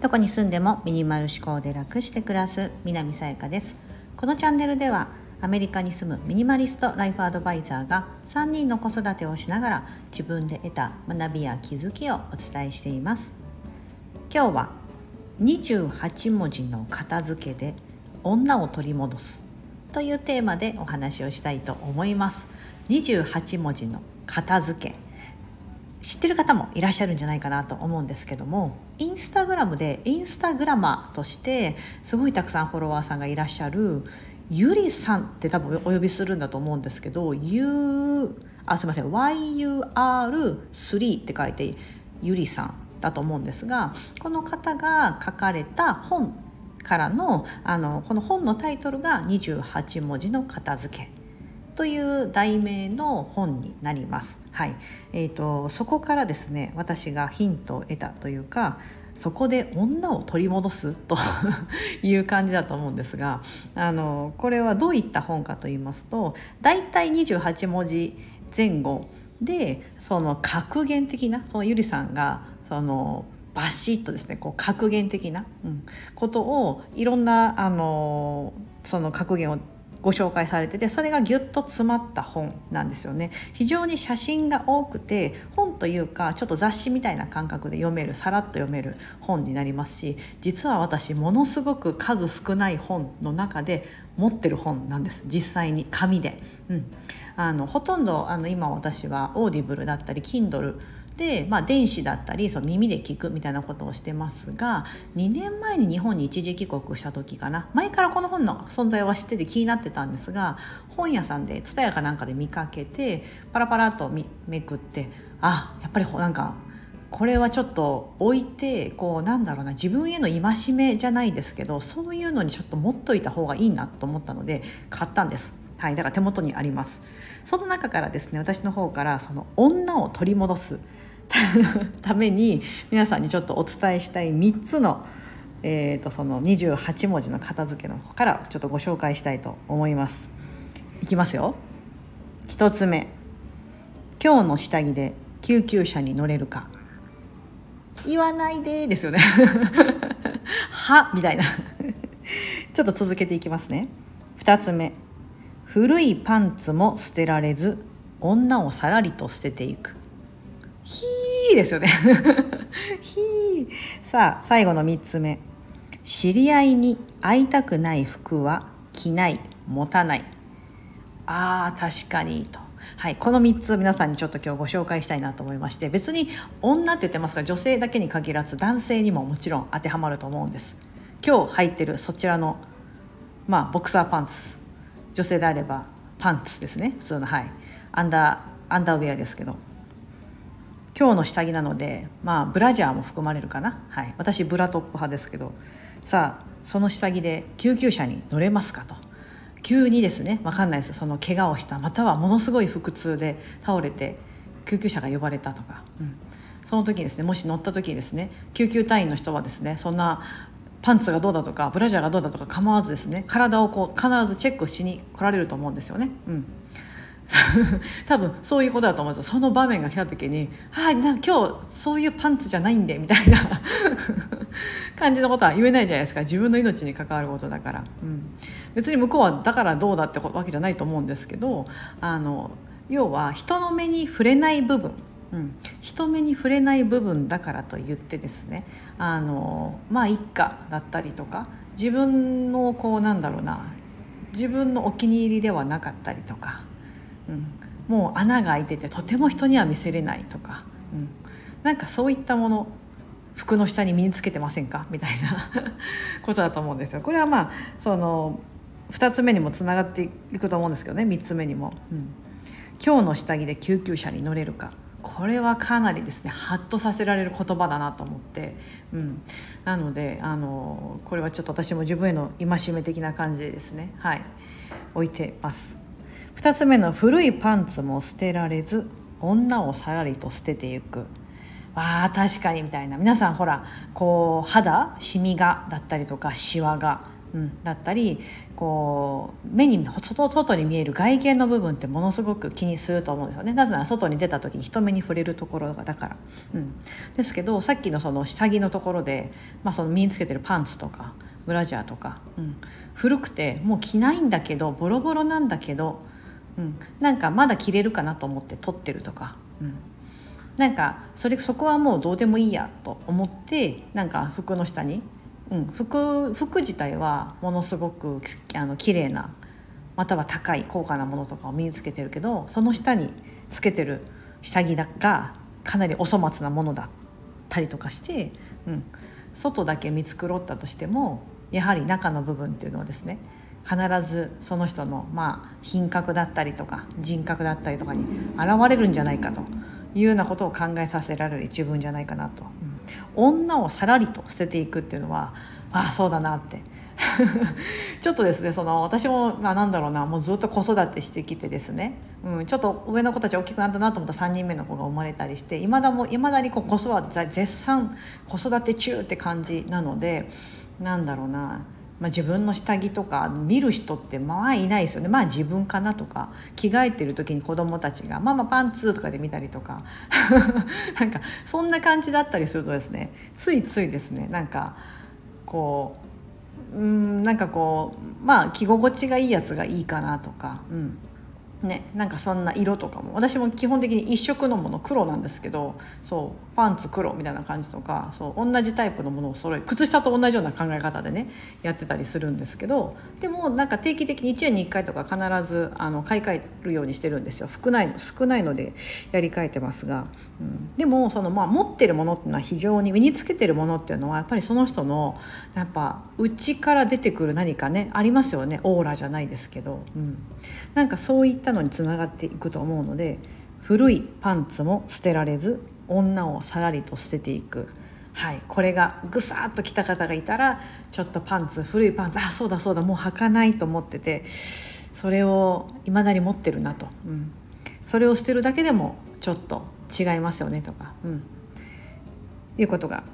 どこに住んでもミニマル思考で楽して暮らす南さやかです。このチャンネルではアメリカに住むミニマリストライフアドバイザーが3人の子育てをしながら自分で得た学びや気づきをお伝えしています。今日は28文字の片付けで女を取り戻すというテーマでお話をしたいと思います。28文字の片付け。知ってる方もいらっしゃるんじゃないかなと思うんですけどもインスタグラムでインスタグラマーとしてすごいたくさんフォロワーさんがいらっしゃるゆりさんって多分お呼びするんだと思うんですけど U あすいません YUR3 って書いてゆりさんだと思うんですがこの方が書かれた本からのあのこの本のタイトルが28文字の片付け。という題名の本になります。はいえーと、そこからですね私がヒントを得たというかそこで女を取り戻すと いう感じだと思うんですがあのこれはどういった本かと言いますと大体28文字前後でその格言的なそのゆりさんがそのバシッとですねこう格言的な、うん、ことをいろんなあのその格言をご紹介されててそれがギュッと詰まった本なんですよね。非常に写真が多くて本というかちょっと雑誌みたいな感覚で読めるさらっと読める本になりますし実は私ものすごく数少ない本の中で持ってる本なんです。実際に紙で、うん、あのほとんどあの今私は Audible だったり Kindle で、まあ、電子だったりその耳で聞くみたいなことをしてますが2年前に日本に一時帰国した時かな。前からこの本の存在は知ってて気になってたんですが本屋さんで蔦屋かなんかで見かけてパラパラとめくってあやっぱりなんかこれはちょっと置いてこうなんだろうな自分への戒めじゃないですけどそういうのにちょっと持っといた方がいいなと思ったので買ったんです。はい、だから手元にあります。その中からですね私の方からその女を取り戻す。ために皆さんにちょっとお伝えしたい3つの,、えーと、その28文字の片付けの方からちょっとご紹介したいと思います。いきますよ。1つ目。今日の下着で救急車に乗れるか。言わないでですよね。はみたいな。ちょっと続けていきますね。2つ目。古いパンツも捨てられず女をさらりと捨てていく。ひー。ですよね。ひー。さあ最後の3つ目。知り合いに会いたくない服は着ない持たない。あー確かにと。はい、この3つ皆さんにちょっと今日ご紹介したいなと思いまして別に女って言ってますが女性だけに限らず男性にももちろん当てはまると思うんです。今日入ってるそちらのまあボクサーパンツ。女性であればパンツですね。普通のはい。アンダーアンダーウェアですけど。今日の下着なのでまあブラジャーも含まれるかな、はい、私ブラトップ派ですけど。さあその下着で救急車に乗れますかと。急にですね分かんないですその怪我をしたまたはものすごい腹痛で倒れて救急車が呼ばれたとか、うん、その時にですねもし乗った時にですね救急隊員の人はですねそんなパンツがどうだとかブラジャーがどうだとか構わずですね体をこう必ずチェックしに来られると思うんですよね。うん。多分そういうことだと思うんですよ。その場面が来た時に「はい、あ、今日そういうパンツじゃないんで」みたいな 感じのことは言えないじゃないですか。自分の命に関わることだから、うん、別に向こうはだからどうだってわけじゃないと思うんですけどあの要は人の目に触れない部分。うん、人目に触れない部分だからと言ってですね。あのまあ一家だったりとか自分のこうなんだろうな。自分のお気に入りではなかったりとか。うん、もう穴が開いててとても人には見せれないとか、うん、なんかそういったもの服の下に身につけてませんか？みたいな ことだと思うんですよ。これはまあその2つ目にもつながっていくと思うんですけどね。3つ目にも、うん、今日の下着で救急車に乗れるか。これはかなりですねハッとさせられる言葉だなと思って、うん、なのであのこれはちょっと私も自分への戒め的な感じでですね。はい。置いてます。2つ目の古いパンツも捨てられず女をさらりと捨てていく。あ確かにみたいな。皆さんほらこう肌シミがだったりとかシワがうん、だったりこう目に外外に見える外見の部分ってものすごく気にすると思うんですよね。なぜなら外に出た時に人目に触れるところだから、うん、ですけどさっきのその下着のところで、まあ、その身につけてるパンツとかブラジャーとか、うん、古くてもう着ないんだけどボロボロなんだけど、うん、なんかまだ着れるかなと思って取ってるとか、うん、なんかそれそこはもうどうでもいいやと思ってなんか服の下に。うん、服服自体はものすごくあの綺麗なまたは高い高価なものとかを身につけてるけどその下につけてる下着がかなりお粗末なものだったりとかして、うん、外だけ見繕ったとしてもやはり中の部分っていうのはですね必ずその人の、まあ、品格だったりとか人格だったりとかに現れるんじゃないかというようなことを考えさせられる一文じゃないかなと。うん。女をさらりと捨てていくっていうのはああそうだなって。ちょっとですねその私も、まあ、なんだろうなもうずっと子育てしてきてですね、うん、ちょっと上の子たち大きくなったなと思った3人目の子が生まれたりしていまだもいまだにこう子育て絶賛子育て中って感じなのでなんだろうな。まあ、自分の下着とか見る人ってまあいないですよね。まあ自分かなとか着替えてる時に子供たちが「ママパンツ」とかで見たりとか。なんかそんな感じだったりするとですねついついですねなんかこううんなんかこうまあ着心地がいいやつがいいかなとか、うん、ね、なんかそんな色とかも。私も基本的に一色のもの黒なんですけどそうパンツ黒みたいな感じとかそう同じタイプのものを揃え靴下と同じような考え方でねやってたりするんですけどでもなんか定期的に1年に1回とか必ずあの買い替えるようにしてるんですよ。少ないの少ないのでやり替えてますが、うん、でもその、まあ、持ってるものっていうのは非常に身につけてるものっていうのはやっぱりその人のやっぱ内から出てくる何かねありますよね。オーラじゃないですけど、うん、なんかそういったたのにつながっていくと思うので古いパンツも捨てられず女をさらりと捨てていく。はい、これがぐさっと来た方がいたらちょっとパンツ古いパンツあそうだそうだもう履かないと思っててそれをいまだに持ってるなと、うん、それを捨てるだけでもちょっと違いますよねとか、うん、いうことが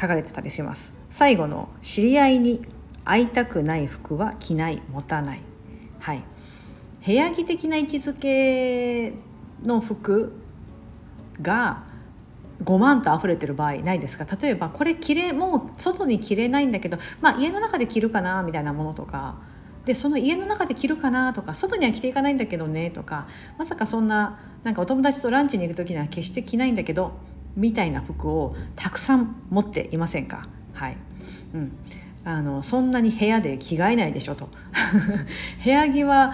書かれてたりします。最後の知り合いに会いたくない服は着ない持たない。はい、部屋着的な位置づけの服が5万と溢れてる場合ないですか？例えばこれ着れもう外に着れないんだけど、まあ、家の中で着るかなみたいなものとか。でその家の中で着るかなとか外には着ていかないんだけどねとかまさかそんななんかお友達とランチに行く時には決して着ないんだけどみたいな服をたくさん持っていませんか？はい、うん、あのそんなに部屋で着替えないでしょと。部屋着は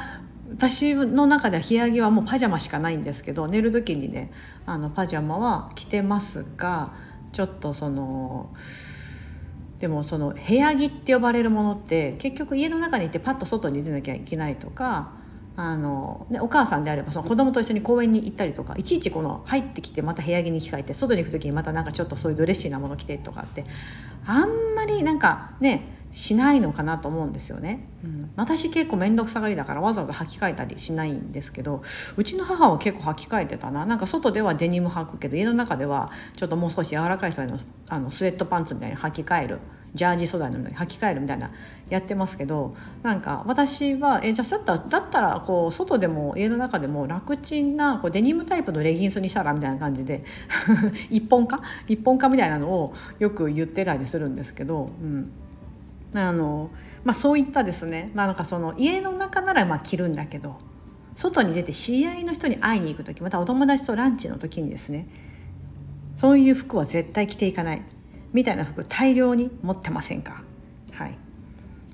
私の中では部屋着はもうパジャマしかないんですけど寝る時にねあのパジャマは着てますがちょっとそのでもその部屋着って呼ばれるものって結局家の中にいてパッと外に出なきゃいけないとかあの、ね、お母さんであればその子供と一緒に公園に行ったりとかいちいちこの入ってきてまた部屋着に着替えて外に行く時にまたなんかちょっとそういうドレッシーなもの着てとかってあんまりなんかねしないのかなと思うんですよね、うん、私結構面倒くさがりだからわざわざ履き替えたりしないんですけどうちの母は結構履き替えてたな。なんか外ではデニム履くけど家の中ではちょっともう少し柔らかい素材のあのスウェットパンツみたいに履き替えるジャージ素材のに履き替えるみたいなやってますけどなんか私はえじゃあだったらだったらこう外でも家の中でも楽ちんなこうデニムタイプのレギンスにしたらみたいな感じで 一本化？一本化みたいなのをよく言ってたりするんですけど、うん、あの、まあ、そういったですね、まあ、なんかその家の中ならまあ着るんだけど外に出て知り合いの人に会いに行く時またお友達とランチの時にですねそういう服は絶対着ていかない。みたいな服大量に持ってませんか、はい、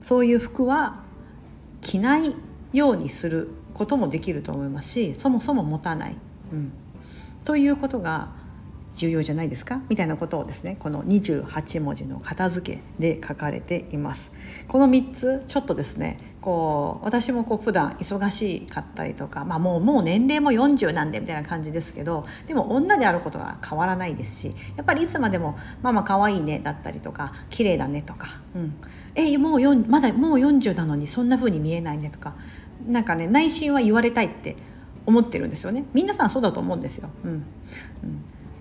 そういう服は着ないようにすることもできると思いますしそもそも持たない、うん、ということが重要じゃないですか？みたいなことをですねこの28文字の片付けで書かれています。この3つちょっとですねこう私もこう普段忙しかったりとか、まあ、もうもう年齢も40なんでみたいな感じですけどでも女であることは変わらないですしやっぱりいつまでも「ママ可愛いね」だったりとか「綺麗だね」とか「うん、えもうまだもう40なのにそんな風に見えないね」とかなんかね内心は言われたいって思ってるんですよね。皆さんそうだと思うんですよ。うん、うん。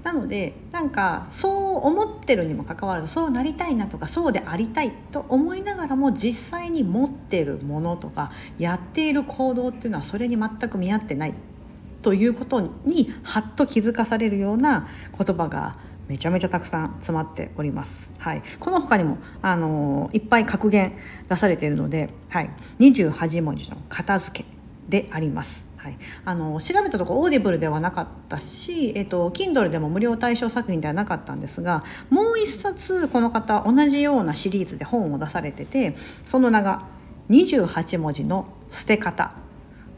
なのでなんかそう思ってるにもかかわらずそうなりたいなとかそうでありたいと思いながらも実際に持ってるものとかやっている行動っていうのはそれに全く見合ってないということにはっと気づかされるような言葉がめちゃめちゃたくさん詰まっております。はい、この他にもあのいっぱい格言出されているので、はい、28文字の片付けであります。はい、あの調べたところ Audible ではなかったし、えっと、Kindle でも無料対象作品ではなかったんですがもう一冊この方同じようなシリーズで本を出されててその名が28文字の捨て方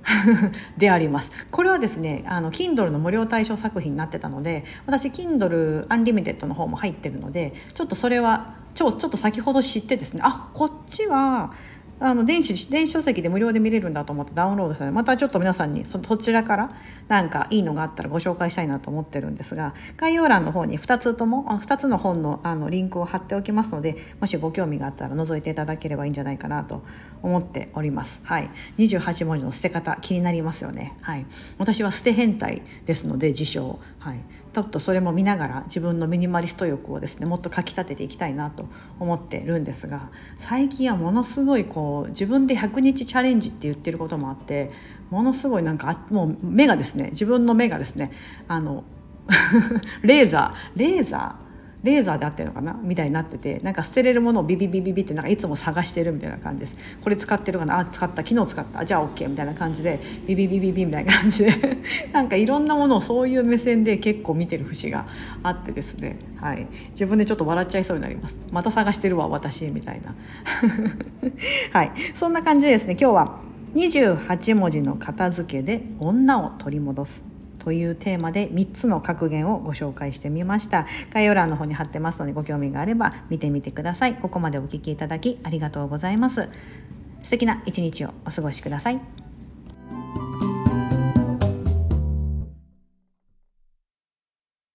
であります。これはですねあの Kindle の無料対象作品になってたので私 Kindle Unlimited の方も入ってるのでちょっとそれはちょちょっと先ほど知ってですねあこっちはあの電子電子書籍で無料で見れるんだと思ってダウンロードしたのでまたちょっと皆さんにそそちらからなんかいいのがあったらご紹介したいなと思ってるんですが概要欄の方に2つともあ2つの本のあのリンクを貼っておきますのでもしご興味があったら覗いていただければいいんじゃないかなと思っております。はい、28文字の捨て方気になりますよね。はい、私は捨て変態ですので自称、はい、ちょっとそれも見ながら自分のミニマリスト欲をですねもっとかきたてていきたいなと思ってるんですが最近はものすごいこう自分で100日チャレンジって言ってることもあってものすごいなんかもう目がですね自分の目がですねあの レーザーレーザーレーザーであってるのかな？みたいになっててなんか捨てれるものをビビビビビってなんかいつも探してるみたいな感じです。これ使ってるかな？あ使った。昨日使った。じゃあ OK みたいな感じでビビビビビみたいな感じで。なんかいろんなものをそういう目線で結構見てる節があってですね、はい、自分でちょっと笑っちゃいそうになります。また探してるわ私みたいな。はい。そんな感じでですね今日は28文字の片付けで女を取り戻す。というテーマで3つの格言をご紹介してみました。概要欄の方に貼ってますのでご興味があれば見てみてください。ここまでお聴きいただきありがとうございます。素敵な一日をお過ごしください。